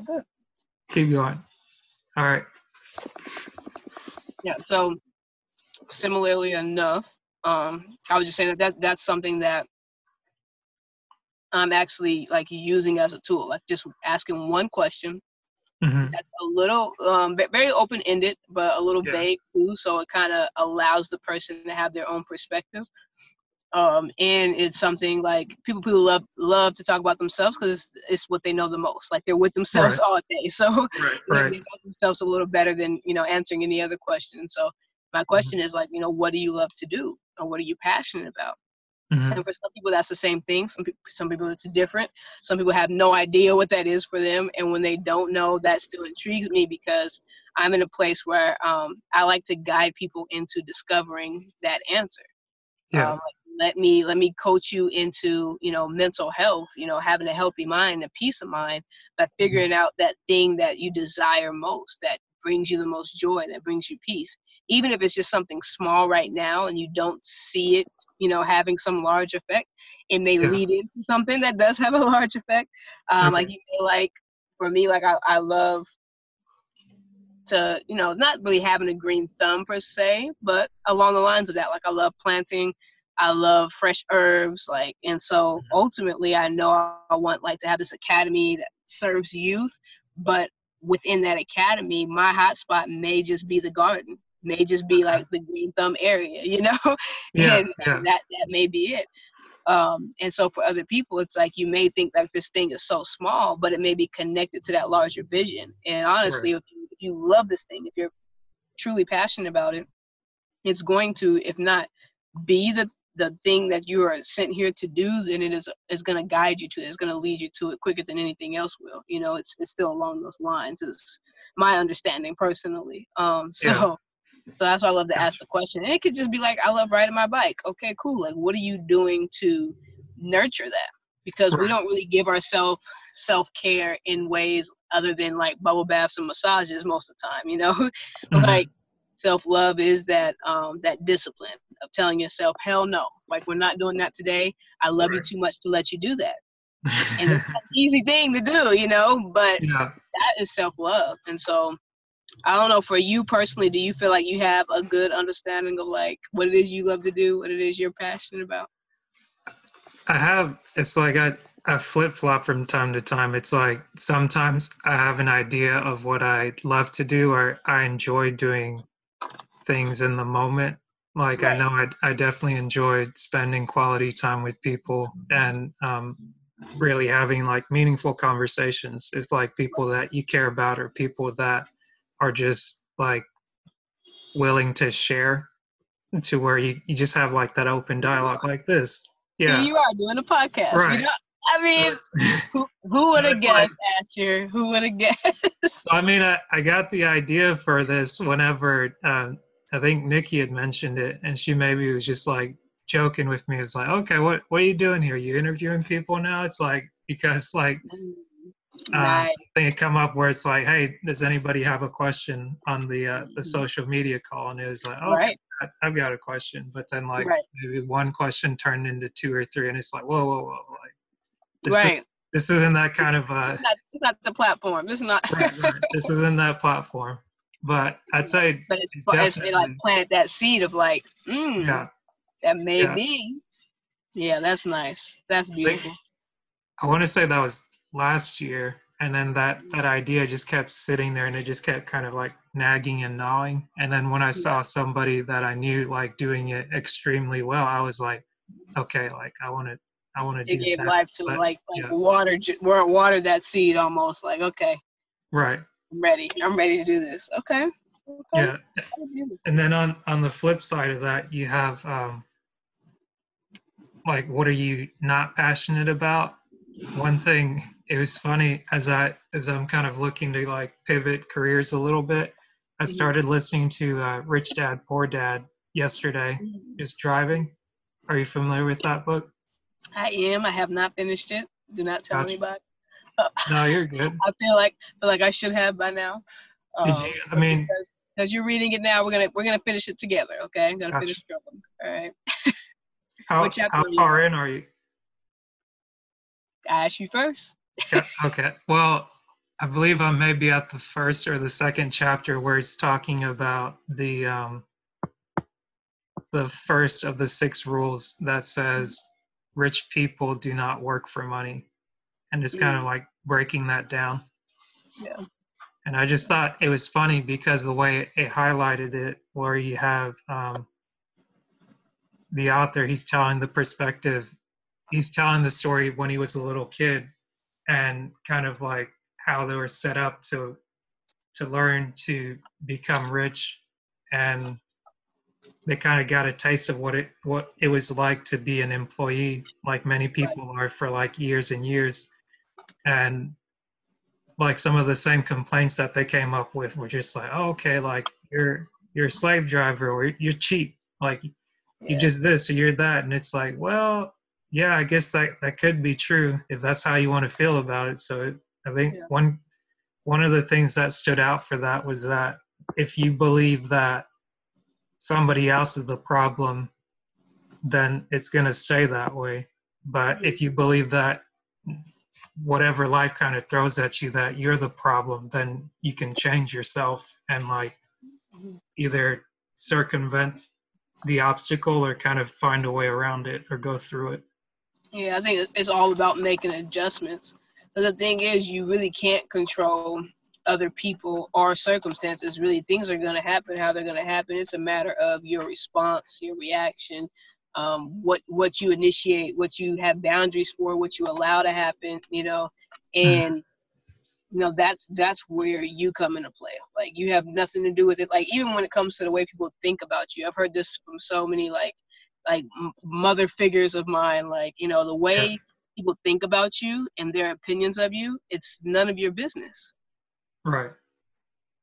good. Keep going. All right. Yeah. So similarly enough, um, I was just saying that, that that's something that I'm actually like using as a tool, like just asking one question. Mm-hmm. That's a little um, very open ended, but a little Yeah. vague too. So it kind of allows the person to have their own perspective. Um, and it's something like people people love love to talk about themselves because it's what they know the most. Like they're with themselves all day, so Right. they, Right. they know themselves a little better than you know answering any other question. So my Mm-hmm. question is like, you know, what do you love to do, or what are you passionate about? Mhm. And for some people, that's the same thing. Some people, some people, it's different. Some people have no idea what that is for them, and when they don't know, that still intrigues me because I'm in a place where um, I like to guide people into discovering that answer. Yeah. Um, let me let me coach you into you know mental health. You know, having a healthy mind, a peace of mind, by figuring out that thing that you desire most, that brings you the most joy, that brings you peace. Even if it's just something small right now, and you don't see it you know having some large effect it may Yeah. lead into something that does have a large effect um like you may like for me like I, I love to you know not really having a green thumb per se but along the lines of that like i love planting i love fresh herbs like and so ultimately i know i want like to have this academy that serves youth but within that academy my hotspot may just be the garden may just be like the green thumb area you know? Yeah. and Yeah. that that may be it. Um and so for other people it's like you may think like this thing is so small but it may be connected to that larger vision. And honestly if, you, if you love this thing if you're truly passionate about it it's going to if not be the the thing that you are sent here to do then it is is going to guide you to it it's going to lead you to it quicker than anything else will you know it's it's still along those lines is my understanding personally um so Yeah. so that's why I love to ask the question. And it could just be like, I love riding my bike. Okay, cool. Like, what are you doing to nurture that? Because we don't really give ourselves self care in ways other than like bubble baths and massages most of the time, you know? Mhm. like self love is that um that discipline of telling yourself, hell no. Like we're not doing that today. I love you too much to let you do that. And it's an easy thing to do, you know, but yeah. that is self love. And so I don't know for you personally, do you feel like you have a good understanding of like what it is you love to do, what it is you're passionate about? I have. It's like I I flip flop from time to time. It's like sometimes I have an idea of what I love to do, or I enjoy doing things in the moment. Like I know I I definitely enjoyed spending quality time with people and um, really having like meaningful conversations with like people that you care about or people that are just like willing to share to where you, you just have like that open dialogue like this. Yeah. you are doing a podcast. Right. You know, I mean, who, who would have It's like- guessed, Asher? Who would have guessed? I mean, I, I got the idea for this whenever uh, I think Nikki had mentioned it, and she maybe was just like joking with me. It's like, okay, what what are you doing here? You interviewing people now? It's like because like uh, nice. something had come up where it's like, hey, does anybody have a question on the uh, the Mhm. social media call? And it was like, oh, Right. I, I've got a question, but then like Right. maybe one question turned into two or three, and it's like, whoa, whoa, whoa, like this right. is this isn't that kind of uh, It's not, it's not the platform. It's not. right, right. this isn't that platform. But I'd say but it's, It's it like planted that seed of like, mm, yeah. that may Yeah. be. Yeah, that's nice. That's beautiful. I want to say that was last year, and then that that idea just kept sitting there, and it just kept kind of like nagging and gnawing. And then when I saw somebody that I knew like doing it extremely well, I was like, okay, like I want to, I want to It do gave that. life to but- like like yeah. water, water that seed almost. Like, okay, Right. I'm ready. I'm ready to do this. Okay. okay. Yeah. And then on on the flip side of that, you have um, like what are you not passionate about? One thing it was funny as I as I'm kind of looking to like pivot careers a little bit. I Mhm. started listening to uh, Rich Dad Poor Dad yesterday. Just driving. Are you familiar with that book? I am. I have not finished it. Do not tell Gotcha. anybody. No, you're good. I feel like feel like I should have by now. Did Um, you? I mean, because, because you're reading it now, we're gonna we're gonna finish it together. Okay, I'm gonna Gotcha. finish going. All right. how how far in are you? I ask you first. Yeah, okay. Well, I believe I may be at the first or the second chapter where it's talking about the um, the first of the six rules that says rich people do not work for money, and it's kind of like breaking that down. Yeah. And I just thought it was funny because the way it highlighted it, where you have um, the author, he's telling the perspective, he's telling the story when he was a little kid, and kind of like how they were set up to to learn to become rich and they kind of got a taste of what it what it was like to be an employee like many people are for like years and years and like some of the same complaints that they came up with were just like oh, okay like you're you're a slave driver or you're cheap like yeah. you just this or you're that and it's like well yeah i guess that that could be true if that's how you want to feel about it so I think yeah. one one of the things that stood out for that was that if you believe that somebody else is the problem, then it's going to stay that way. But if you believe that whatever life kind of throws at you that you're the problem, then you can change yourself and like either circumvent the obstacle or kind of find a way around it or go through it. Yeah, I think it's all about making adjustments. But the thing is, you really can't control other people or circumstances. Really, things are going to happen how they're going to happen. It's a matter of your response, your reaction, um, what what you initiate, what you have boundaries for, what you allow to happen. You know, hmm. and you know that's that's where you come into play. Like you have nothing to do with it. Like even when it comes to the way people think about you, I've heard this from so many like like mother figures of mine. Like you know the way people think about you and their opinions of you, it's none of your business. Right.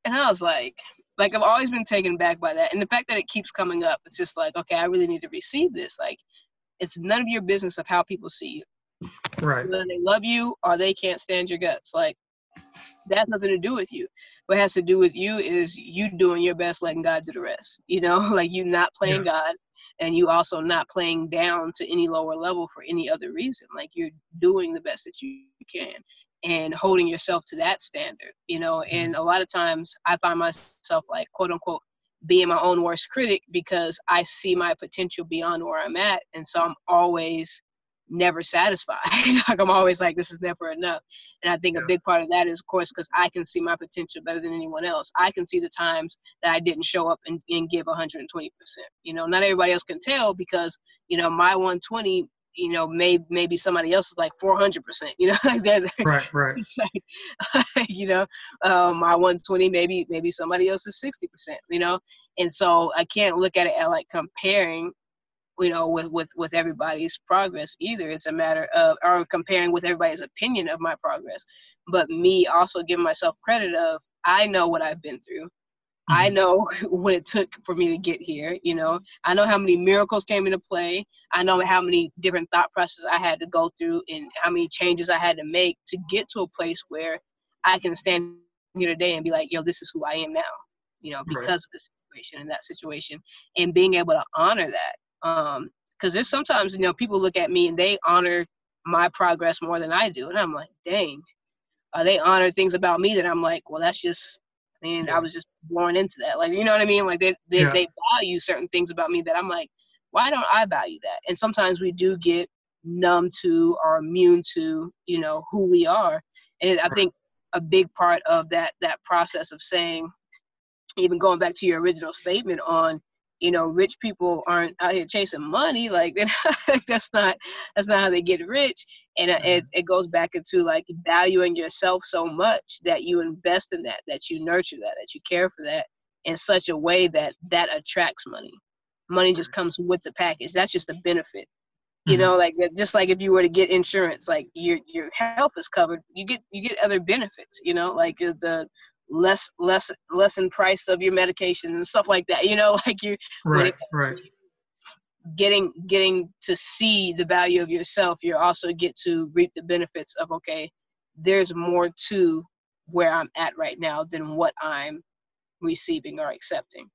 And I was like, like I've always been taken back by that. And the fact that it keeps coming up, it's just like, okay, I really need to receive this. Like, it's none of your business of how people see you. Right. Whether they love you or they can't stand your guts. Like, that has nothing to do with you. What has to do with you is you doing your best, letting God do the rest. You know, like you not playing yeah. God, and you also not playing down to any lower level for any other reason like you're doing the best that you can and holding yourself to that standard you know and mm-hmm. a lot of times i find myself like quote unquote being my own worst critic because i see my potential beyond where i'm at and so i'm always never satisfied. like I'm always like, this is never enough. And I think yeah. a big part of that is, of course, because I can see my potential better than anyone else. I can see the times that I didn't show up and, and give 120%. You know, not everybody else can tell because, you know, my 120 you know, maybe maybe somebody else is like 400%, you know, like that. Right, right. like, you know, um, my 120, maybe, maybe somebody else is 60%, you know? And so I can't look at it at like comparing you know with with with everybody's progress either it's a matter of or comparing with everybody's opinion of my progress but me also giving myself credit of i know what i've been through mm-hmm. i know what it took for me to get here you know i know how many miracles came into play i know how many different thought processes i had to go through and how many changes i had to make to get to a place where i can stand here today and be like yo this is who i am now you know because right. of this situation and that situation and being able to honor that um, because there's sometimes you know people look at me and they honor my progress more than I do, and I'm like, dang, uh, they honor things about me that I'm like, well, that's just, I mean, I was just born into that, like you know what I mean? Like they they, yeah. they value certain things about me that I'm like, why don't I value that? And sometimes we do get numb to or immune to, you know, who we are, and I think a big part of that that process of saying, even going back to your original statement on you know, rich people aren't out here chasing money. Like that's not that's not how they get rich. And it, mm-hmm. it goes back into like valuing yourself so much that you invest in that, that you nurture that, that you care for that in such a way that that attracts money. Money just comes with the package. That's just a benefit. You mm-hmm. know, like just like if you were to get insurance, like your your health is covered, you get you get other benefits. You know, like the less less less in price of your medication and stuff like that you know like you right right. getting getting to see the value of yourself you also get to reap the benefits of okay there's more to where i'm at right now than what i'm receiving or accepting.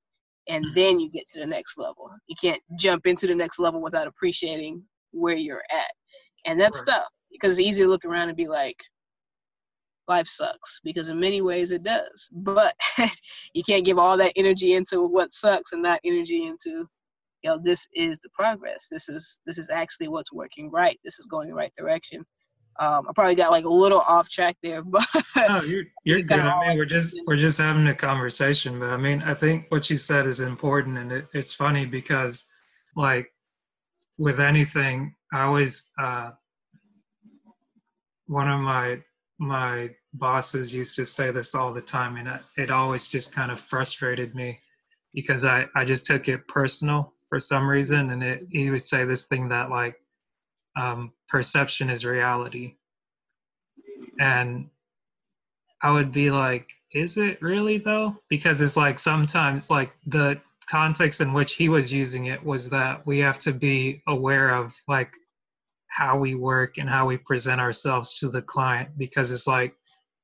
And mm. then you get to the next level. You can't jump into the next level without appreciating where you're at. And that's right. tough because it's easy to look around and be like life sucks because in many ways it does. But you can't give all that energy into what sucks and not energy into you know this is the progress this is this is actually what's working right this is going the right direction um, I probably got like a little off track there, but no, you're you're good. I mean, we're just we're just having a conversation, but I mean, I think what you said is important, and it, it's funny because, like, with anything, I always uh, one of my my bosses used to say this all the time, and it, always just kind of frustrated me because I I just took it personal for some reason, and it he would say this thing that like um, perception is reality. And I would be like, is it really though? Because it's like sometimes like the context in which he was using it was that we have to be aware of like how we work and how we present ourselves to the client because it's like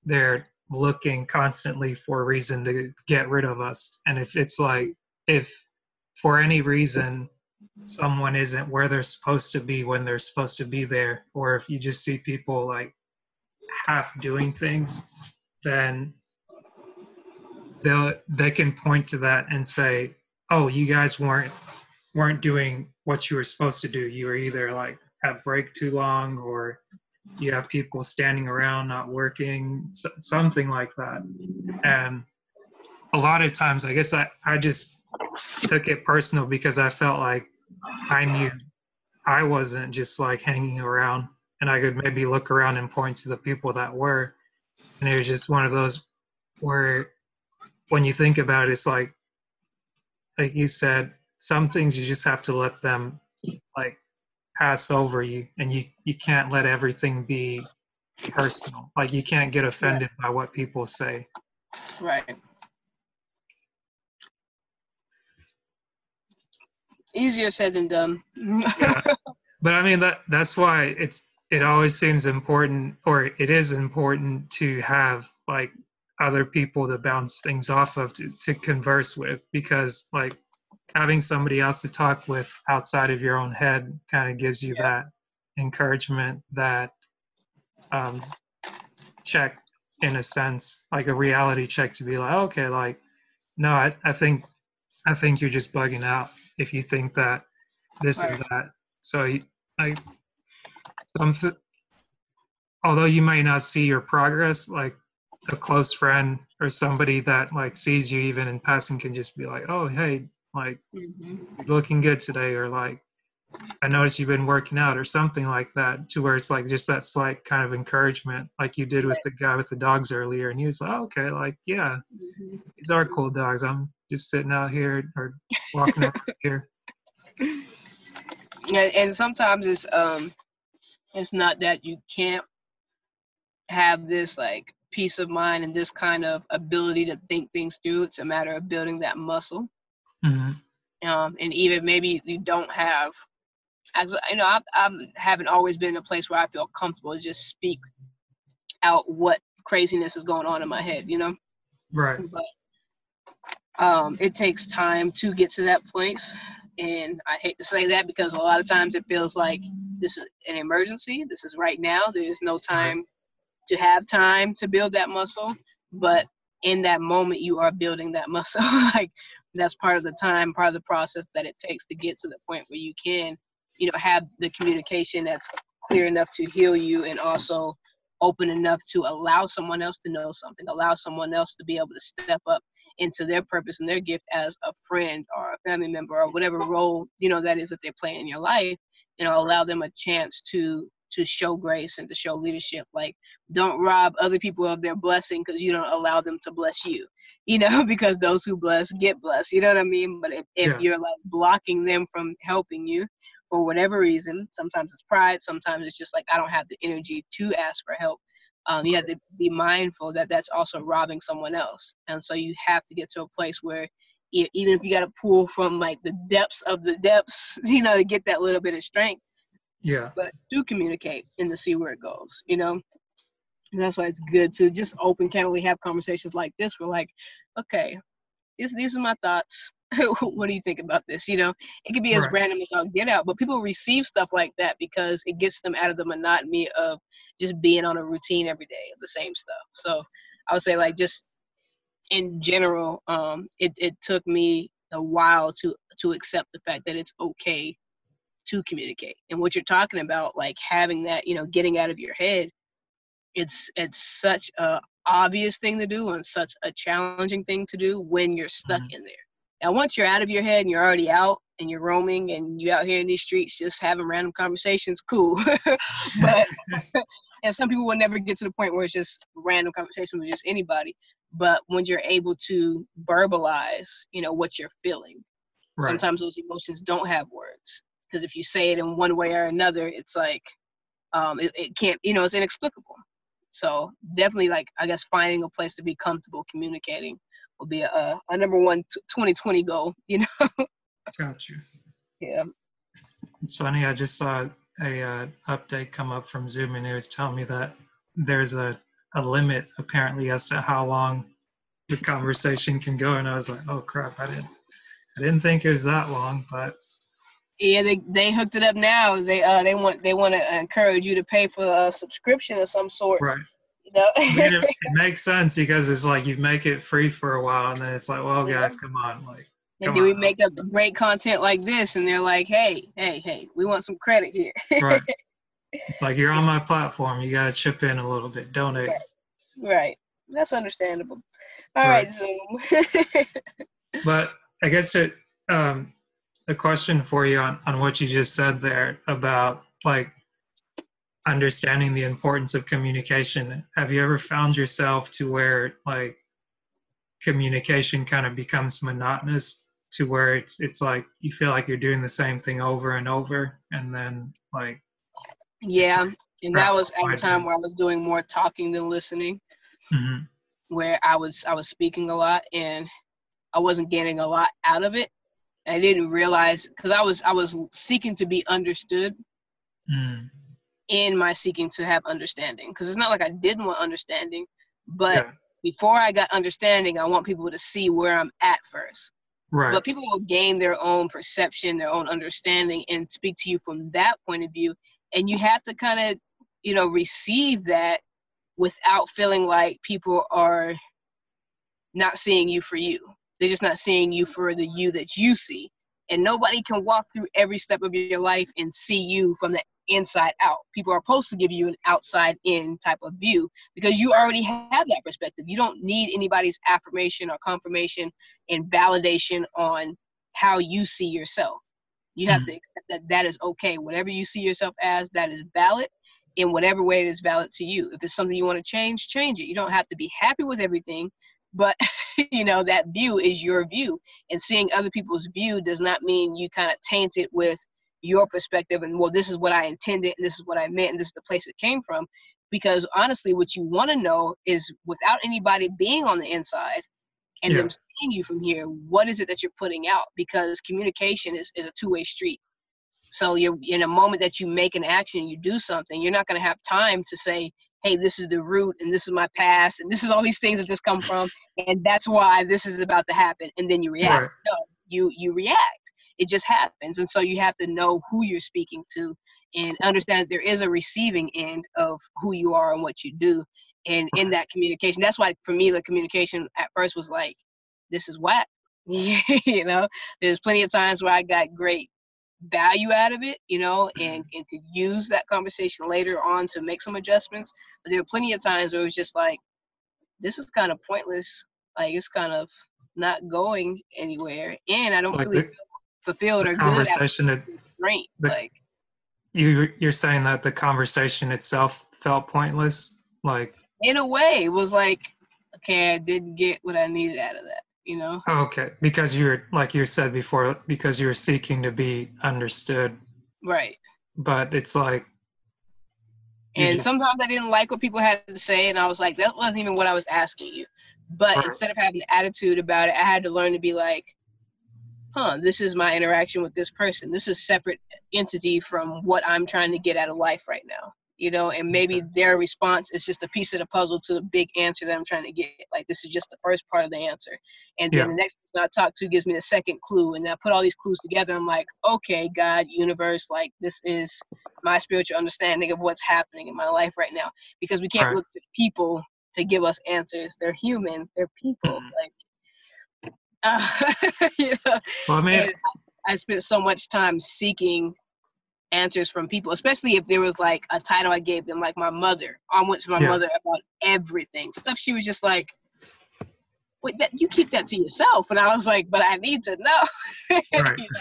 they're looking constantly for a reason to get rid of us. And if it's like if for any reason someone isn't where they're supposed to be when they're supposed to be there or if you just see people like half doing things then they'll they can point to that and say oh you guys weren't weren't doing what you were supposed to do you were either like have break too long or you have people standing around not working something like that and a lot of times i guess i, I just took it personal because i felt like I knew I wasn't just like hanging around and I could maybe look around and point to the people that were. And it was just one of those where when you think about it, it's like, like you said, some things you just have to let them pass over you and you, you can't let everything be personal. Like you can't get offended by what people say. Right. easier said than done. yeah. But I mean that that's why it's it always seems important or it is important to have like other people to bounce things off of to, to converse with because like having somebody else to talk with outside of your own head kind of gives you yeah. that encouragement that um, check in a sense like a reality check to be like okay like no I, I think i think you're just bugging out if you think that this right. is that. So I, some, although you might not see your progress, like a close friend or somebody that like sees you even in passing can just be like, oh hey, like mm-hmm. looking good today, or like I noticed you've been working out or something like that, to where it's like just that slight kind of encouragement, like you did with the guy with the dogs earlier, and he was like, oh, okay, like yeah, mm-hmm. these are cool dogs. I'm just sitting out here or walking up here. And, and sometimes it's um, it's not that you can't have this like peace of mind and this kind of ability to think things through. It's a matter of building that muscle. Mm-hmm. Um, and even maybe you don't have as you know, I, I haven't always been in a place where I feel comfortable to just speak out what craziness is going on in my head, you know. Right. But um, it takes time to get to that place, and I hate to say that because a lot of times it feels like this is an emergency. This is right now. There's no time to have time to build that muscle, but in that moment you are building that muscle. like that's part of the time, part of the process that it takes to get to the point where you can you know have the communication that's clear enough to heal you and also open enough to allow someone else to know something allow someone else to be able to step up into their purpose and their gift as a friend or a family member or whatever role you know that is that they're playing in your life you know allow them a chance to to show grace and to show leadership like don't rob other people of their blessing because you don't allow them to bless you you know because those who bless get blessed you know what i mean but if, if yeah. you're like blocking them from helping you for whatever reason. Sometimes it's pride. Sometimes it's just like I don't have the energy to ask for help. Um, you have to be mindful that that's also robbing someone else, and so you have to get to a place where even if you got to pull from like the depths of the depths, you know, to get that little bit of strength. Yeah. But do communicate and to see where it goes, you know. And that's why it's good to just open candidly have conversations like this. We're like, okay, these these are my thoughts. what do you think about this? You know, it could be as right. random as I'll get out, but people receive stuff like that because it gets them out of the monotony of just being on a routine every day of the same stuff. So I would say like just in general, um, it, it took me a while to to accept the fact that it's okay to communicate. And what you're talking about, like having that, you know, getting out of your head, it's it's such a obvious thing to do and such a challenging thing to do when you're stuck mm-hmm. in there. Now, once you're out of your head and you're already out and you're roaming and you're out here in these streets just having random conversations, cool. but and some people will never get to the point where it's just random conversation with just anybody. But when you're able to verbalize, you know, what you're feeling, right. sometimes those emotions don't have words because if you say it in one way or another, it's like um, it, it can't, you know, it's inexplicable. So definitely, like I guess finding a place to be comfortable communicating will be a, a number one t- 2020 goal. You know. Got you. Yeah. It's funny. I just saw a uh, update come up from Zoom, and it was telling me that there's a a limit apparently as to how long the conversation can go, and I was like, oh crap, I didn't I didn't think it was that long, but yeah, they they hooked it up now. They uh they want they want to encourage you to pay for a subscription of some sort. Right. You know? It, it, makes sense because it's like you make it free for a while, and then it's like, well, guys, yeah. come on, like. And then we make up great content like this, and they're like, "Hey, hey, hey, we want some credit here." right. It's like you're on my platform. You gotta chip in a little bit, donate. Right. right. That's understandable. All right, right Zoom. but I guess it um, a question for you on, on what you just said there about like understanding the importance of communication. Have you ever found yourself to where like communication kind of becomes monotonous to where it's it's like you feel like you're doing the same thing over and over and then like yeah and that was at a time where i was doing more talking than listening mm-hmm. where i was i was speaking a lot and i wasn't getting a lot out of it I didn't realize because I was I was seeking to be understood mm. in my seeking to have understanding. Because it's not like I didn't want understanding, but yeah. before I got understanding, I want people to see where I'm at first. Right. But people will gain their own perception, their own understanding, and speak to you from that point of view. And you have to kind of, you know, receive that without feeling like people are not seeing you for you. They're just not seeing you for the you that you see. And nobody can walk through every step of your life and see you from the inside out. People are supposed to give you an outside in type of view because you already have that perspective. You don't need anybody's affirmation or confirmation and validation on how you see yourself. You have mm-hmm. to accept that that is okay. Whatever you see yourself as, that is valid in whatever way it is valid to you. If it's something you want to change, change it. You don't have to be happy with everything, but you know that view is your view and seeing other people's view does not mean you kind of taint it with your perspective and well this is what i intended and this is what i meant and this is the place it came from because honestly what you want to know is without anybody being on the inside and yeah. them seeing you from here what is it that you're putting out because communication is, is a two-way street so you're in a moment that you make an action you do something you're not going to have time to say hey, this is the root and this is my past and this is all these things that this come from and that's why this is about to happen and then you react. Right. No, you you react. It just happens. And so you have to know who you're speaking to and understand that there is a receiving end of who you are and what you do. And in that communication, that's why for me the communication at first was like, this is whack. you know, there's plenty of times where I got great value out of it, you know, and, mm-hmm. and could use that conversation later on to make some adjustments. But there were plenty of times where it was just like, this is kind of pointless. Like it's kind of not going anywhere, and I don't like really the, feel fulfilled or conversation good. Great, like you you're saying that the conversation itself felt pointless, like in a way, it was like, okay, I didn't get what I needed out of that you know? Oh, okay. Because you're like you said before because you're seeking to be understood. Right. But it's like and just, sometimes i didn't like what people had to say and i was like that wasn't even what i was asking you. But right. instead of having an attitude about it i had to learn to be like huh this is my interaction with this person. This is separate entity from what i'm trying to get out of life right now you know, and maybe their response is just a piece of the puzzle to the big answer that I'm trying to get. Like this is just the first part of the answer. And then yeah. the next person I talk to gives me the second clue. And I put all these clues together. I'm like, okay, God, universe, like this is my spiritual understanding of what's happening in my life right now. Because we can't right. look to people to give us answers. They're human, they're people. Mm-hmm. Like uh, you know, well, I mean, I spent so much time seeking answers from people, especially if there was like a title I gave them, like my mother. I went to my yeah. mother about everything. Stuff she was just like, Wait, that you keep that to yourself. And I was like, but I need to know. Right. you know?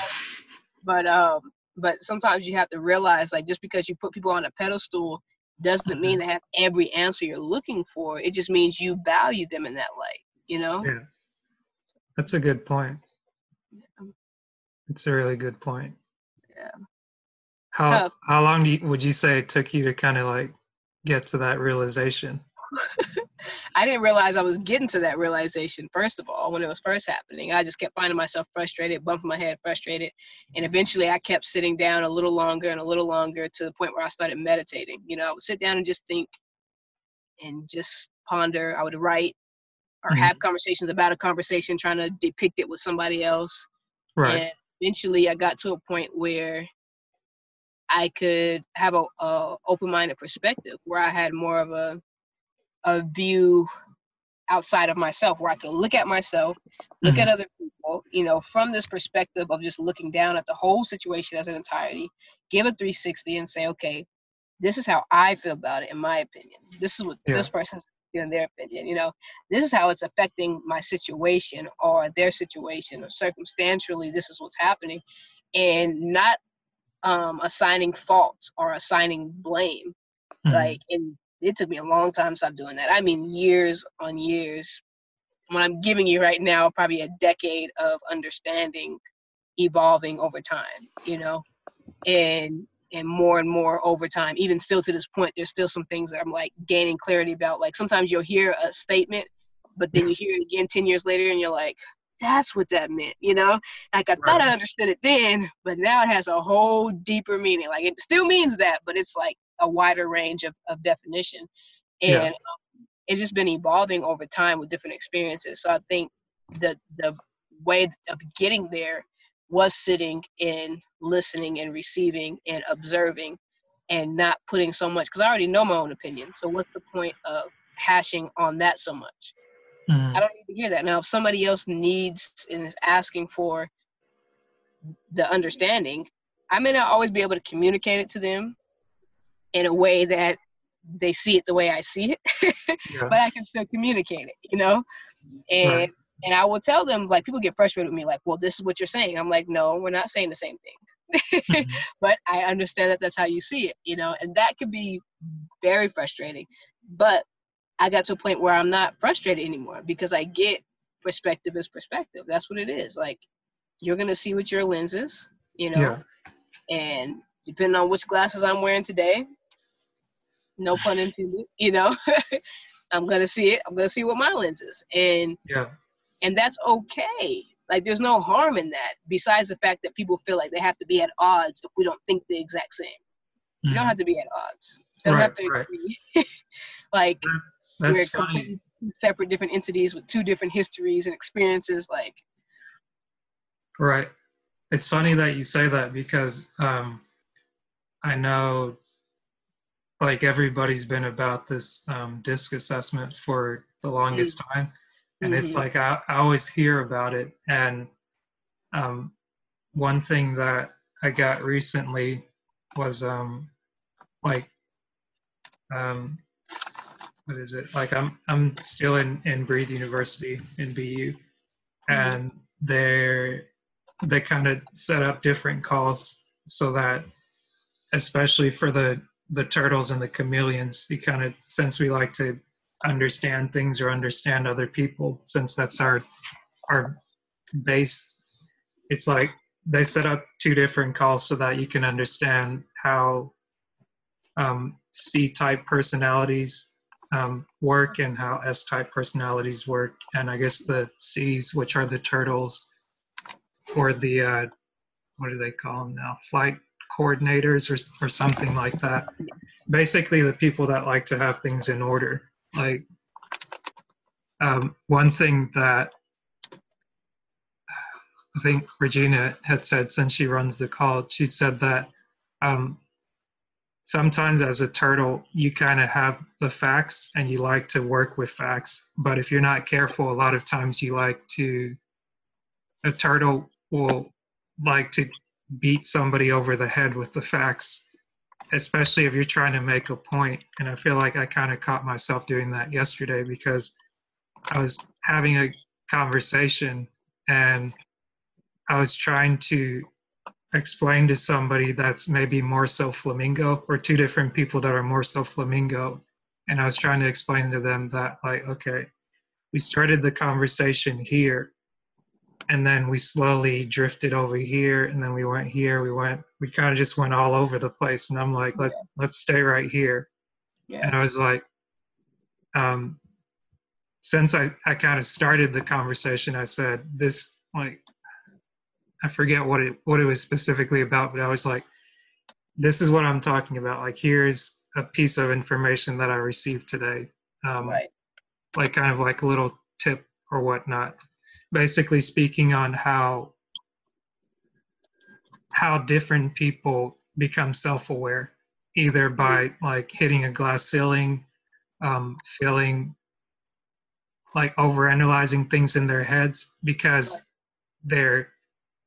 But um, but sometimes you have to realize like just because you put people on a pedestal doesn't mean mm-hmm. they have every answer you're looking for. It just means you value them in that light, you know? Yeah. That's a good point. Yeah. It's a really good point. Yeah. How Tough. how long you, would you say it took you to kind of like get to that realization? I didn't realize I was getting to that realization, first of all, when it was first happening. I just kept finding myself frustrated, bumping my head, frustrated. And eventually I kept sitting down a little longer and a little longer to the point where I started meditating. You know, I would sit down and just think and just ponder. I would write or mm-hmm. have conversations about a conversation, trying to depict it with somebody else. Right. And eventually I got to a point where I could have a, a open-minded perspective where I had more of a a view outside of myself where I could look at myself, look mm-hmm. at other people, you know, from this perspective of just looking down at the whole situation as an entirety, give a 360 and say, okay, this is how I feel about it, in my opinion. This is what yeah. this person's in their opinion. You know, this is how it's affecting my situation or their situation, or circumstantially, this is what's happening, and not um, assigning fault or assigning blame. Mm-hmm. Like, and it took me a long time to stop doing that. I mean, years on years. What I'm giving you right now, probably a decade of understanding, evolving over time. You know, and and more and more over time. Even still to this point, there's still some things that I'm like gaining clarity about. Like sometimes you'll hear a statement, but then you hear it again 10 years later and you're like, that's what that meant, you know? Like I right. thought I understood it then, but now it has a whole deeper meaning. Like it still means that, but it's like a wider range of, of definition. And yeah. um, it's just been evolving over time with different experiences. So I think the the way of getting there was sitting and listening and receiving and observing and not putting so much because I already know my own opinion. So what's the point of hashing on that so much? Mm-hmm. I don't need to hear that. Now, if somebody else needs and is asking for the understanding, I may not always be able to communicate it to them in a way that they see it the way I see it, yeah. but I can still communicate it, you know? And right. and I will tell them like people get frustrated with me, like, well, this is what you're saying. I'm like, no, we're not saying the same thing. mm-hmm. But I understand that that's how you see it, you know, and that could be very frustrating. But I got to a point where I'm not frustrated anymore because I get perspective is perspective. That's what it is. Like you're gonna see with your lenses, you know, yeah. and depending on which glasses I'm wearing today, no pun intended, you know, I'm gonna see it. I'm gonna see what my lenses, and yeah, and that's okay. Like there's no harm in that. Besides the fact that people feel like they have to be at odds if we don't think the exact same. Mm-hmm. You don't mm-hmm. have to be at odds. You don't right, have to right. agree. like that's funny. Separate different entities with two different histories and experiences. Like, right. It's funny that you say that because um, I know, like everybody's been about this um, DISC assessment for the longest mm-hmm. time, and mm-hmm. it's like I, I, always hear about it. And um, one thing that I got recently was um, like um, what is it like i'm i'm still in in breathe university in bu mm-hmm. and they're they kind of set up different calls so that especially for the the turtles and the chameleons the kind of since we like to understand things or understand other people since that's our our base it's like they set up two different calls so that you can understand how um, c type personalities um, work and how S-type personalities work, and I guess the C's, which are the turtles, or the uh, what do they call them now? Flight coordinators or, or something like that. Basically, the people that like to have things in order. Like, um, one thing that I think Regina had said since she runs the call, she said that um, sometimes as a turtle, you kind of have the facts and you like to work with facts. But if you're not careful, a lot of times you like to, a turtle will like to beat somebody over the head with the facts, especially if you're trying to make a point. And I feel like I kind of caught myself doing that yesterday because I was having a conversation and I was trying to explain to somebody that's maybe more so flamingo or two different people that are more so flamingo. And I was trying to explain to them that, like, okay, we started the conversation here and then we slowly drifted over here and then we went here we went we kind of just went all over the place and i'm like let, let's stay right here yeah. and i was like um since i i kind of started the conversation i said this like i forget what it what it was specifically about but i was like this is what i'm talking about. Like here's a piece of information that i received today. Um right. like kind of like a little tip or whatnot. Basically speaking on how how different people become self-aware either by like hitting a glass ceiling um, feeling like overanalyzing things in their heads because they're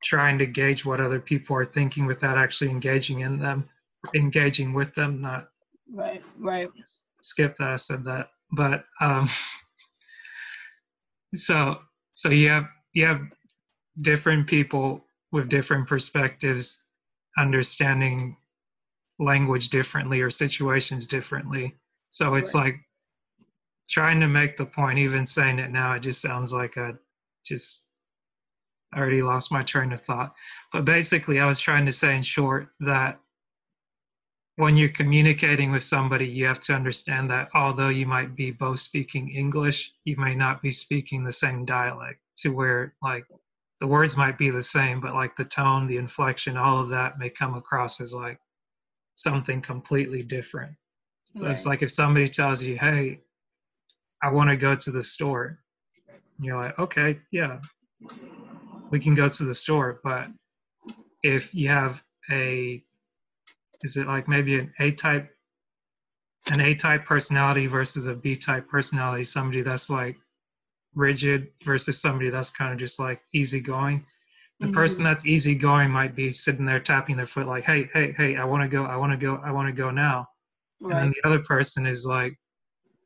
trying to gauge what other people are thinking without actually engaging in them engaging with them not right right. skip that i said that. But um so so you have you have different people with different perspectives understanding language differently or situations differently. So it's right. like trying to make the point even saying it now it just sounds like a just I already lost my train of thought but basically i was trying to say in short that when you're communicating with somebody, you have to understand that although you might be both speaking English, you may not be speaking the same dialect to where like the words might be the same, but like the tone, the inflection, all of that may come across as like something completely different. So right. it's like if somebody tells you, hey, I want to go to the store, you're like, okay, yeah, we can go to the store. But if you have a is it like maybe an A type an A type personality versus a B type personality, somebody that's like rigid versus somebody that's kind of just like easygoing. The mm-hmm. person that's easygoing might be sitting there tapping their foot like, hey, hey, hey, I want to go, I want to go, I want to go now. Right. And then the other person is like,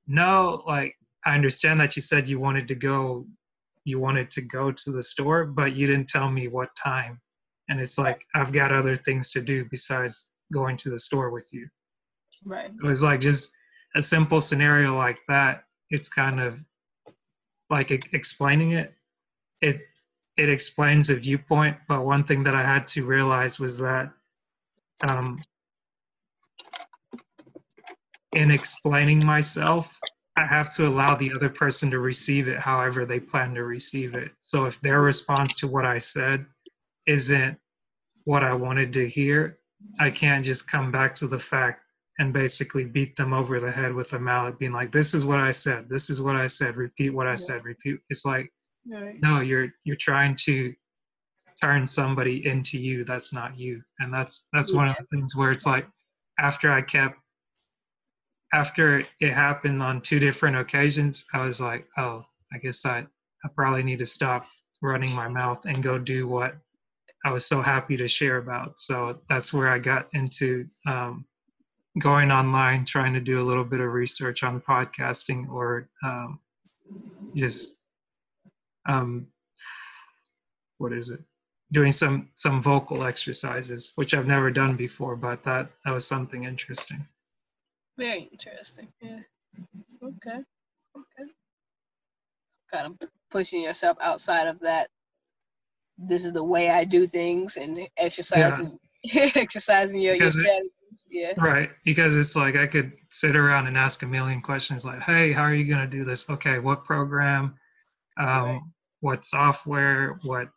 no, like I understand that you said you wanted to go, you wanted to go to the store, but you didn't tell me what time. And it's like I've got other things to do besides going to the store with you. Right. It was like just a simple scenario like that. It's kind of like explaining it. It it explains a viewpoint, but one thing that I had to realize was that um, in explaining myself, I have to allow the other person to receive it however they plan to receive it. So if their response to what I said isn't what I wanted to hear, I can't just come back to the fact and basically beat them over the head with a mallet, being like, "This is what I said. This is what I said. Repeat what I said. Repeat." It's like, right. no, you're you're trying to turn somebody into you. That's not you, and that's that's yeah. one of the things where it's like, after I kept, after it happened on two different occasions, I was like, oh, I guess I I probably need to stop running my mouth and go do what I was so happy to share about. So that's where I got into um, going online, trying to do a little bit of research on podcasting or um, just um, what is it? Doing some some vocal exercises, which I've never done before, but that that was something interesting. Very interesting. Yeah. Okay. Okay. Kind of pushing yourself outside of that this is the way I do things and exercising yeah. exercising your, your strategies. Yeah. Right. Because it's like I could sit around and ask a million questions like, hey, how are you gonna do this? Okay, what program? Um, right. what software, what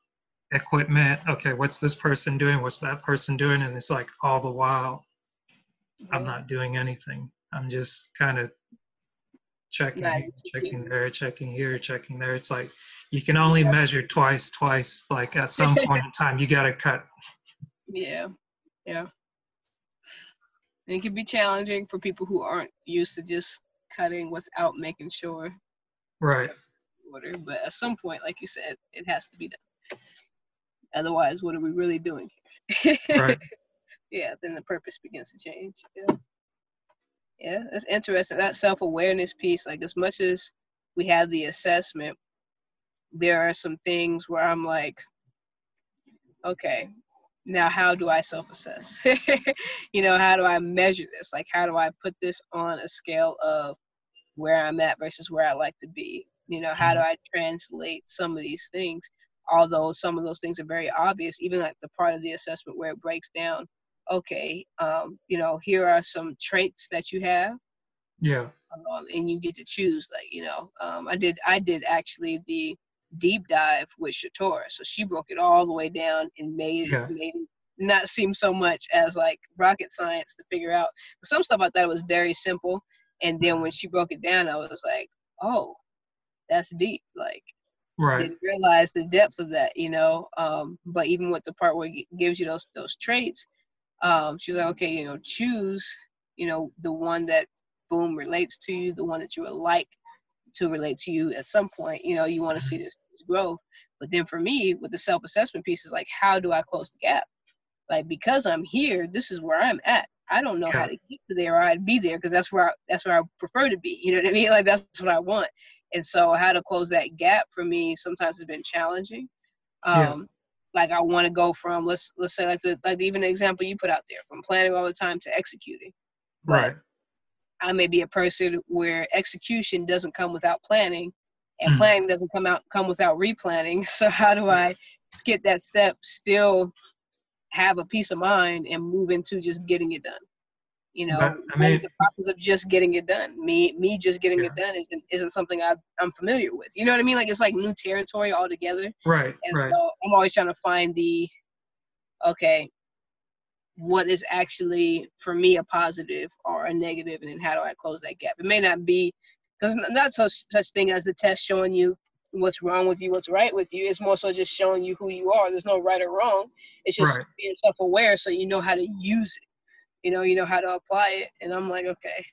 equipment. Okay, what's this person doing? What's that person doing? And it's like all the while, I'm not doing anything. I'm just kind of checking, Not here, checking there, checking here, checking there. It's like you can only measure twice, twice. Like at some point in time, you got to cut. Yeah, yeah. And it can be challenging for people who aren't used to just cutting without making sure Right. order. But at some point, like you said, it has to be done. Otherwise, what are we really doing here? Right. yeah, then the purpose begins to change. Yeah. Yeah, it's interesting. That self awareness piece, like as much as we have the assessment, there are some things where I'm like, okay, now how do I self assess? you know, how do I measure this? Like, how do I put this on a scale of where I'm at versus where I like to be? You know, how do mm-hmm. I translate some of these things? Although some of those things are very obvious, even like the part of the assessment where it breaks down, okay, um, you know, here are some traits that you have Yeah. um, and you get to choose like you know um, i did i did actually the deep dive with shatora so she broke it all the way down and made Yeah. it made it not seem so much as like rocket science to figure out some stuff i thought was very simple and then when she broke it down i was like oh that's deep like Right. didn't realize the depth of that, you know. Um, but even with the part where it gives you those those traits, um, she was like, okay, you know, choose, you know, the one that boom relates to you, the one that you would like to relate to you at some point. You know, you want to see this, this growth. But then for me, with the self assessment piece, is like, how do I close the gap? Like because I'm here, this is where I'm at. I don't know how to get to there, or I'd be there because that's where I, that's where I prefer to be. You know what I mean? Like that's what I want. And so how to close that gap for me sometimes has been challenging. Um, Yeah. Like I want to go from let's let's say like the like even the example you put out there from planning all the time to executing. But Right. I may be a person where execution doesn't come without planning, and Mhm. planning doesn't come out come without replanning. So how do I get that step still have a peace of mind and move into just getting it done? You know, But, I mean- the process of just getting it done? Me me just getting it done isn't isn't something I I'm familiar with. You know what I mean? Like it's like new territory altogether. Right. And Right. so I'm always trying to find the okay, what is actually for me a positive or a negative, and then how do I close that gap? It may not be because not such such thing as the test showing you what's wrong with you, what's right with you. It's more so just showing you who you are. There's no right or wrong. It's just Right. being self-aware so you know how to use it. You know, you know how to apply it. And I'm like, okay,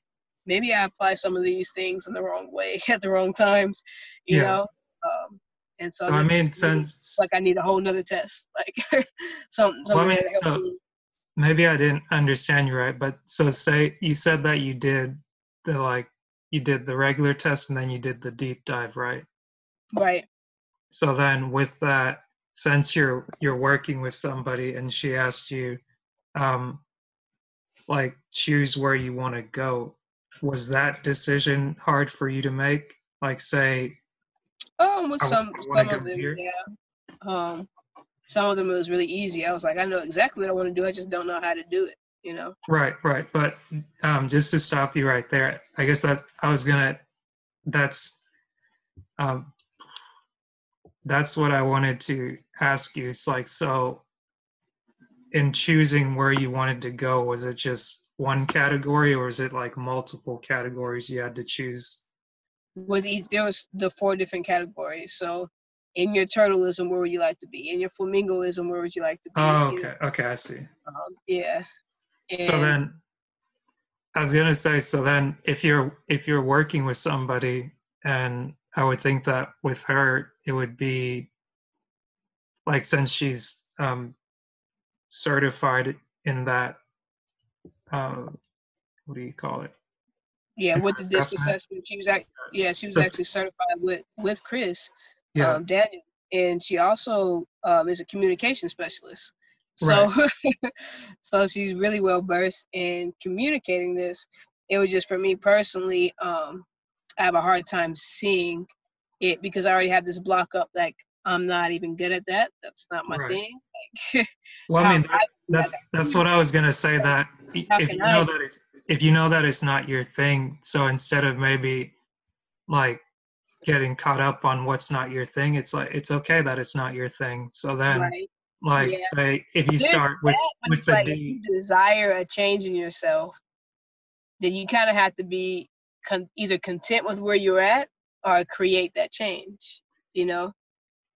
maybe I apply some of these things in the wrong way at the wrong times. You Yeah. know. Um, and so, So I mean, since like I need a whole nother test. Like some Well, I mean, so- me. maybe I didn't understand you right, but so say you said that you did the like you did the regular test and then you did the deep dive, right? Right. So then with that, since you're you're working with somebody and she asked you, um, like choose where you want to go, was that decision hard for you to make? Like say, Um with some some of them, here. yeah. Um some of them it was really easy. I was like, I know exactly what I want to do. I just don't know how to do it, you know. Right, right. But um, just to stop you right there, I guess that I was gonna. That's um, that's what I wanted to ask you. It's like so. In choosing where you wanted to go, was it just one category, or is it like multiple categories you had to choose? With each there was the four different categories. So in your turtleism, where would you like to be? In your flamingoism, where would you like to be? Oh, You know, okay, okay, I see. um, yeah. so then i was to say so then if you're if you're working with somebody and i would think that with her it would be like since she's um certified in that uh what do you call it yeah, with the assessment. assessment, she was act- yeah, she was actually certified with with Chris. yeah um, Daniel, and she also um, is a communication specialist. So, so she's really well versed in communicating this. It was just for me personally, um, I have a hard time seeing it because I already have this block up. Like I'm not even good at that. That's not my Right. thing. Like, well i mean how I- that's that's what i was going to say that if you I- know that it's if you know that it's not your thing so instead of maybe like getting caught up on what's not your thing it's like it's okay that it's not your thing so then right. like Yeah. say if you There's start with with the like if D, you desire a change in yourself, then you kind of have to be con- either content with where you're at or create that change. You know?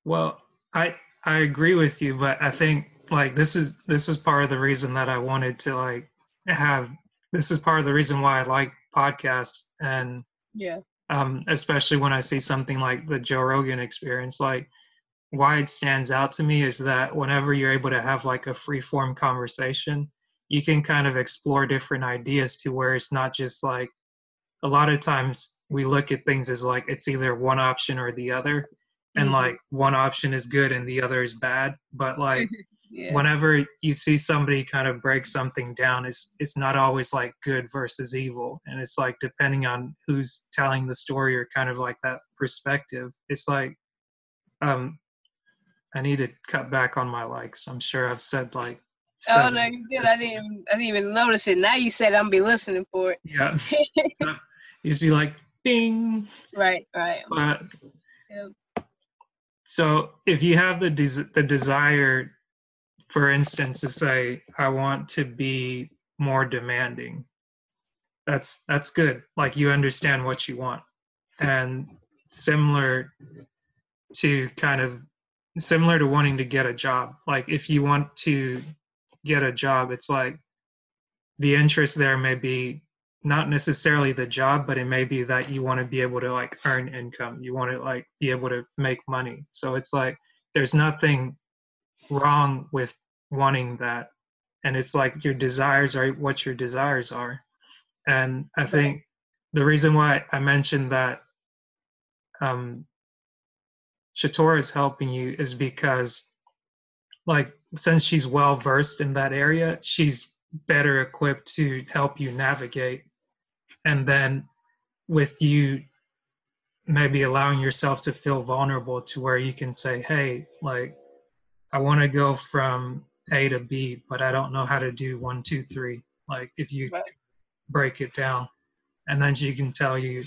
Well, I I agree with you, but I think like this is this is part of the reason that I wanted to like have this is part of the reason why I like podcasts and Yeah. um especially when I see something like the Joe Rogan experience like why it stands out to me is that whenever you're able to have like a free form conversation, you can kind of explore different ideas to where it's not just like a lot of times we look at things as like it's either one option or the other and Mhm. like one option is good and the other is bad but like Yeah. whenever you see somebody kind of break something down it's it's not always like good versus evil and it's like depending on who's telling the story or kind of like that perspective it's like um i need to cut back on my likes i'm sure i've said like Oh no, you did. I didn't. Even, I didn't even notice it. Now you said I'm be listening for it. yeah used to be like bing right. Right. but Yep. So if you have the des- the desire for instance to say i want to be more demanding that's that's good. Like you understand what you want. And similar to kind of similar to wanting to get a job. Like if you want to get a job it's like the interest there may be not necessarily the job but it may be that you want to be able to like earn income. You want to like be able to make money. So it's like there's nothing wrong with wanting that. And it's like your desires are what your desires are. And i think the reason why i mentioned that um shatora is helping you is because like since she's well versed in that area she's better equipped to help you navigate and then with you maybe allowing yourself to feel vulnerable to where you can say hey like i want to go from a to b but i don't know how to do one two three like if you Right. break it down and then she can tell you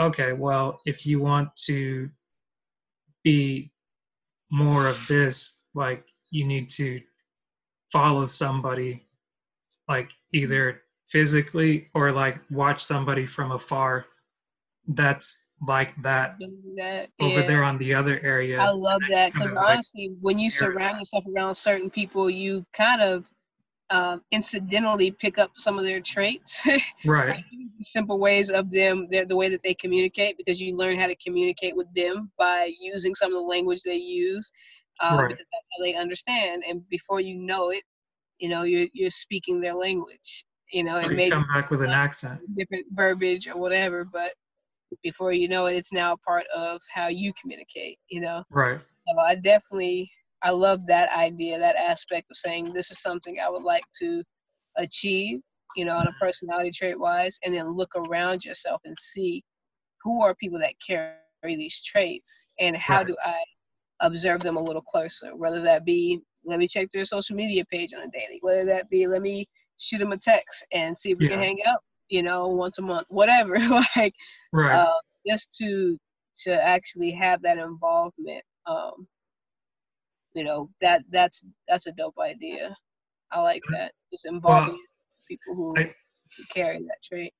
okay well if you want to be more of this like you need to follow somebody like either physically or like watch somebody from afar that's like that That. over yeah. there on the other area I love that because of like honestly, when you surround yourself around certain people, you kind of um, incidentally pick up some of their traits, right like simple ways of them, the way that they communicate, because you learn how to communicate with them by using some of the language they use, um, Right. because that's how they understand. And before you know it, you know, you're you're speaking their language. You know, it may come back with an accent different verbiage or whatever, but before you know it, it's now part of how you communicate. You know. right So I definitely I love that idea, that aspect of saying this is something I would like to achieve, you know, on a mm-hmm. personality trait wise, and then look around yourself and see who are people that carry these traits and how Right. do I observe them a little closer, whether that be let me check their social media page on a daily, whether that be let me shoot him a text and see if we can hang out, you know, once a month, whatever. like right uh, just to to actually have that involvement um you know that that's that's a dope idea i like that just involving people who, I- who carry that trait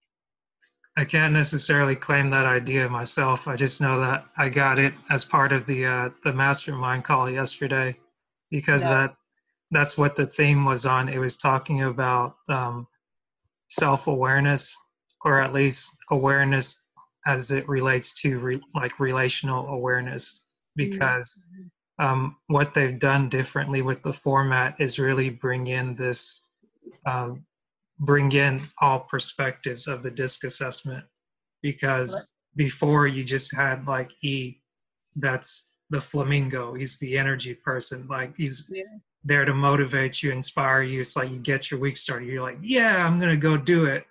I can't necessarily claim that idea myself. I just know that I got it as part of the uh, the mastermind call yesterday, because Yeah. that that's what the theme was on. It was talking about um, self awareness, or at least awareness as it relates to re- like relational awareness. Because um, what they've done differently with the format is really bring in this um, bring in all perspectives of the disc assessment because before you just had like e that's the flamingo he's the energy person like he's Yeah. There to motivate you inspire you. It's like you get your week started you're like yeah i'm gonna go do it.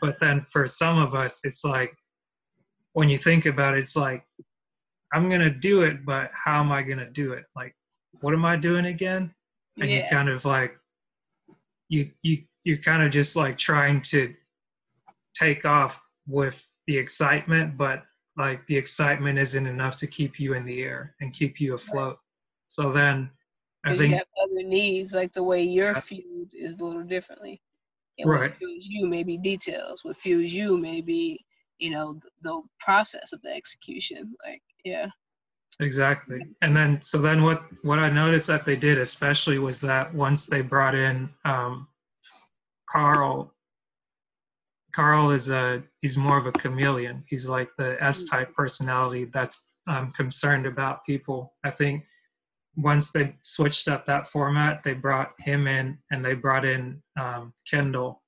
But then for some of us it's like when you think about it it's like i'm gonna do it but how am i gonna do it? Like what am i doing again? And you kind of like you you you're kind of just like trying to take off with the excitement but like the excitement isn't enough to keep you in the air and keep you afloat. So then I think you have other needs, like the way you're fueled is a little differently. And right. What fuels you may be details. What fuels you may be, you know, the, the process of the execution. Like, yeah. Exactly. And then so then what what I noticed that they did especially was that once they brought in um, Carl Carl is a he's more of a chameleon. He's like the S mm. type personality that's um, concerned about people. I think once they switched up that format, they brought him in and they brought in um, Kendall.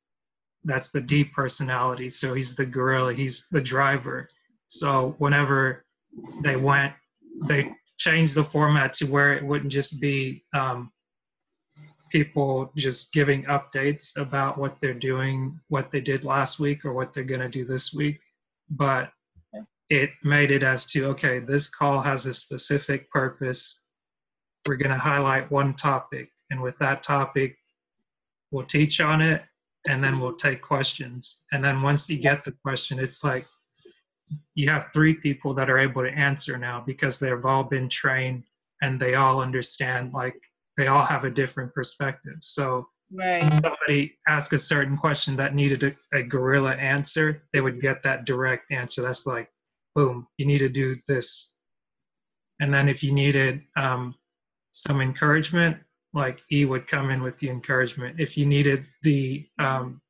That's the D personality. So he's the gorilla. He's the driver. So whenever they went, they changed the format to where it wouldn't just be um, people just giving updates about what they're doing, what they did last week, or what they're going to do this week. But it made it as to okay, this call has a specific purpose. We're going to highlight one topic, and with that topic, we'll teach on it, and then we'll take questions. And then once you get the question, it's like you have three people that are able to answer now because they've all been trained and they all understand like they all have a different perspective. So right. somebody ask a certain question that needed a, a gorilla answer, they would get that direct answer. That's like, boom, you need to do this. And then if you needed um, some encouragement, like E would come in with the encouragement. If you needed the um,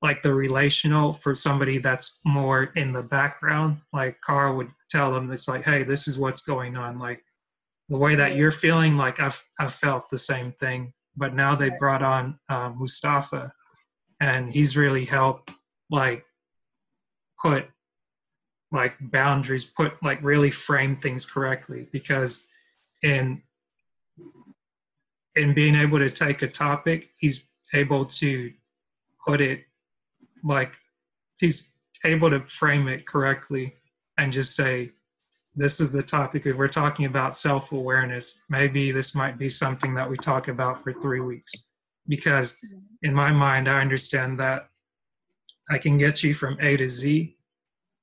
like the relational for somebody that's more in the background, like Carl would tell them, it's like, hey, this is what's going on. Like the way that you're feeling like I've, I've felt the same thing but now they brought on uh, mustafa and he's really helped like put like boundaries put like really frame things correctly because in in being able to take a topic he's able to put it like he's able to frame it correctly and just say this is the topic if we're talking about self-awareness. Maybe this might be something that we talk about for three weeks. Because in my mind i understand that i can get you from a to z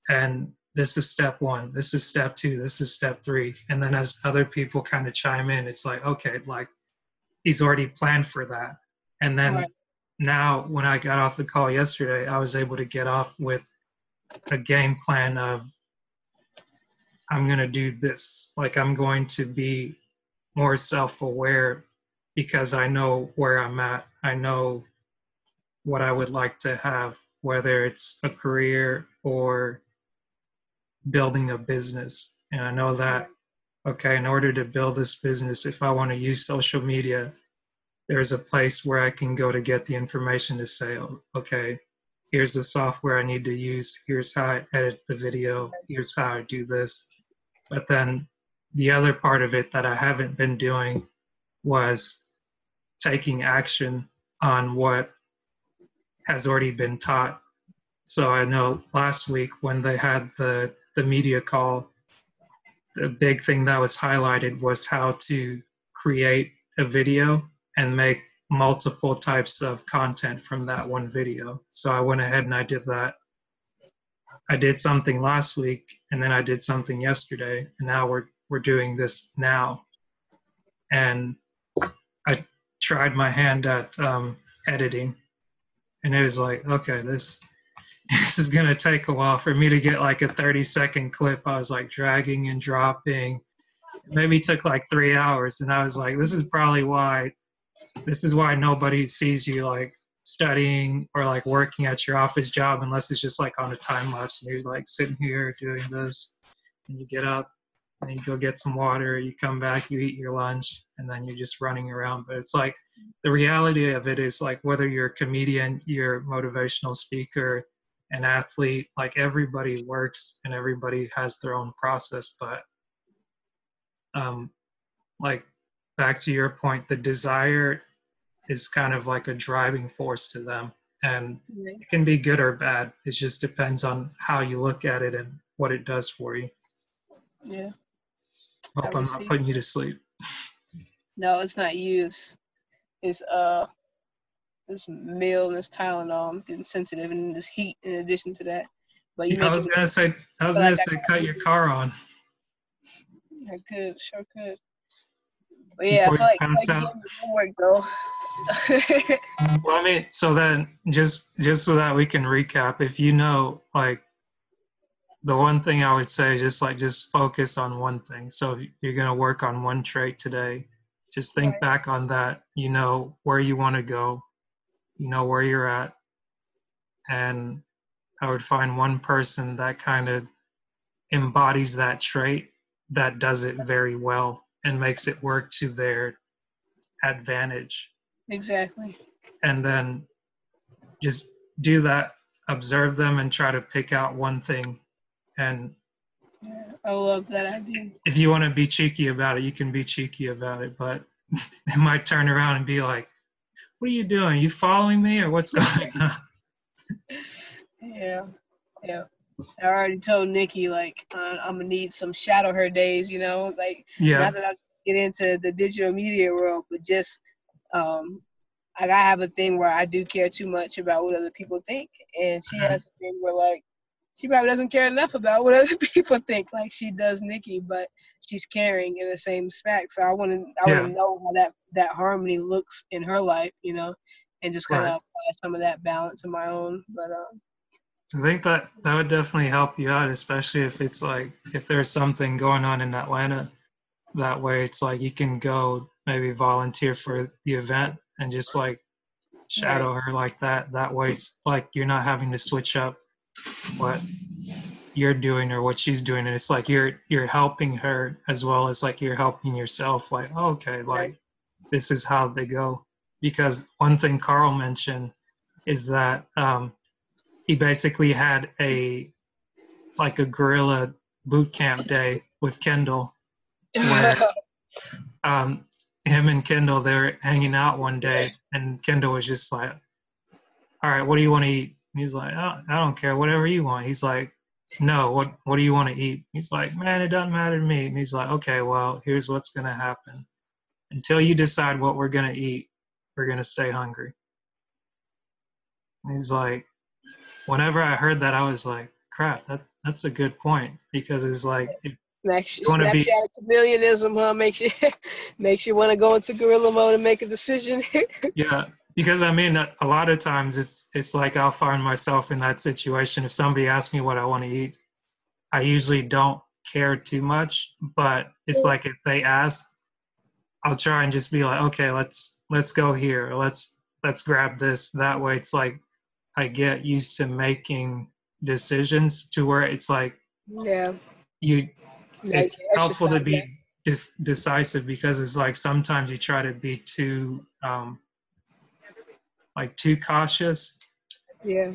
and this is step one this is step two this is step three and then as other people kind of chime in it's like okay like he's already planned for that and then right. now when i got off the call yesterday i was able to get off with a game plan of I'm going to do this. Like I'm going to be more self aware because I know where I'm at. I know what I would like to have, whether it's a career or building a business. And I know that, okay, in order to build this business, if I want to use social media, there's a place where I can go to get the information to say, okay, here's the software I need to use. Here's how I edit the video. Here's how I do this. But then the other part of it that I haven't been doing was taking action on what has already been taught. So I know last week when they had the, the media call, the big thing that was highlighted was how to create a video and make multiple types of content from that one video. So I went ahead and I did that. I did something last week and then I did something yesterday and now we're we're doing this now. And I tried my hand at um, editing and it was like, okay, this this is gonna take a while for me to get like a 30 second clip. I was like dragging and dropping. Maybe took like three hours and I was like, this is probably why this is why nobody sees you like studying or like working at your office job unless it's just like on a time lapse and you're like sitting here doing this and you get up and you go get some water you come back you eat your lunch and then you're just running around but it's like the reality of it is like whether you're a comedian you're a motivational speaker an athlete like everybody works and everybody has their own process but um like back to your point the desire is kind of like a driving force to them and it can be good or bad. It just depends on how you look at it and what it does for you. Yeah. Hope i'm not putting you to sleep. No it's not you. It's, it's uh this meal and this tylenol i'm getting sensitive and this heat in addition to that But you yeah, I was gonna say, I was gonna like say, cut your car on. I could, sure could. But yeah, Before I feel like, like homework though. well, I mean, so then just just so that we can recap, if you know, like, the one thing I would say is just like just focus on one thing. So if you're gonna work on one trait today, just think right. back on that. You know where you want to go, you know where you're at, and I would find one person that kind of embodies that trait that does it very well and makes it work to their advantage. Exactly. And then just do that, observe them, and try to pick out one thing. And yeah, I love that idea. If you want to be cheeky about it, you can be cheeky about it, but it might turn around and be like, What are you doing? Are you following me or what's going on? yeah, yeah. I already told Nikki like uh, I'm gonna need some shadow her days, you know, like yeah. not that I get into the digital media world, but just um, like I have a thing where I do care too much about what other people think, and she uh-huh. has a thing where like she probably doesn't care enough about what other people think, like she does Nikki, but she's caring in the same spec. So I want to I want to know how that that harmony looks in her life, you know, and just kind of right. apply some of that balance in my own. But um, I think that that would definitely help you out, especially if it's like if there's something going on in Atlanta. That way, it's like you can go maybe volunteer for the event and just like shadow right. her like that. That way, it's like you're not having to switch up what you're doing or what she's doing, and it's like you're you're helping her as well as like you're helping yourself. Like, oh, okay, like right. this is how they go. Because one thing Carl mentioned is that um, he basically had a like a gorilla boot camp day with Kendall, where um, him and Kendall they're hanging out one day, and Kendall was just like, "All right, what do you want to eat?" He's like, oh, "I don't care, whatever you want." He's like, "No, what what do you want to eat?" He's like, "Man, it doesn't matter to me." And he's like, "Okay, well, here's what's gonna happen. Until you decide what we're gonna eat, we're gonna stay hungry." And he's like, whenever I heard that, I was like, crap, that that's a good point because it's like if Next, you Snapchat be, chameleonism, huh? Makes you makes you want to go into gorilla mode and make a decision. yeah, because I mean, a lot of times it's it's like I'll find myself in that situation. If somebody asks me what I want to eat, I usually don't care too much. But it's like if they ask, I'll try and just be like, okay, let's let's go here. Let's let's grab this. That way, it's like I get used to making decisions to where it's like yeah you it's helpful to be dis- decisive because it's like sometimes you try to be too um like too cautious. Yeah.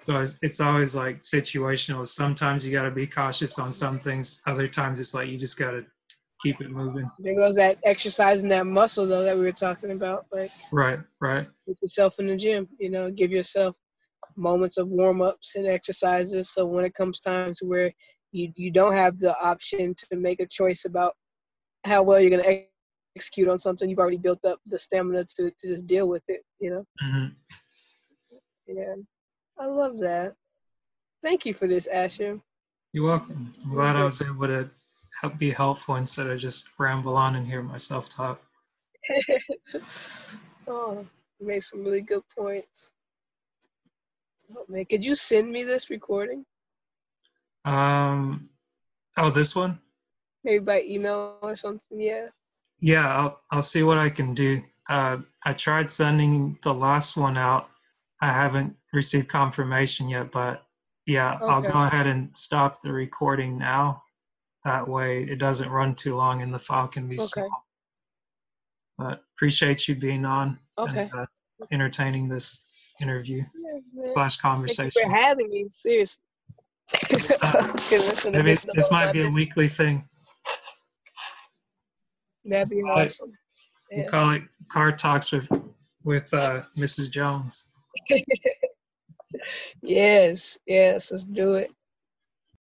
So it's, it's always like situational. Sometimes you got to be cautious on some things. Other times it's like you just got to keep it moving. There goes that exercising that muscle though that we were talking about like right right. put yourself in the gym you know give yourself moments of warm ups and exercises. So when it comes time to where you, you don't have the option to make a choice about how well you're going to execute on something, you've already built up the stamina to, to just deal with it, you know? Mm-hmm. Yeah. I love that. Thank you for this, Asher. You're welcome. I'm glad I was able to help be helpful instead of just ramble on and hear myself talk. oh, you made some really good points. Oh man, could you send me this recording? Um, oh, this one? Maybe by email or something. Yeah. Yeah, I'll I'll see what I can do. Uh, I tried sending the last one out. I haven't received confirmation yet, but yeah, okay. I'll go ahead and stop the recording now. That way, it doesn't run too long, and the file can be okay. small. But appreciate you being on. Okay. And, uh, entertaining this interview slash conversation. Thank you for having me. Seriously. uh, maybe this might be a weekly thing. That'd be awesome. Yeah. We'll call it Car Talks with with uh, Mrs. Jones. yes, yes, let's do it.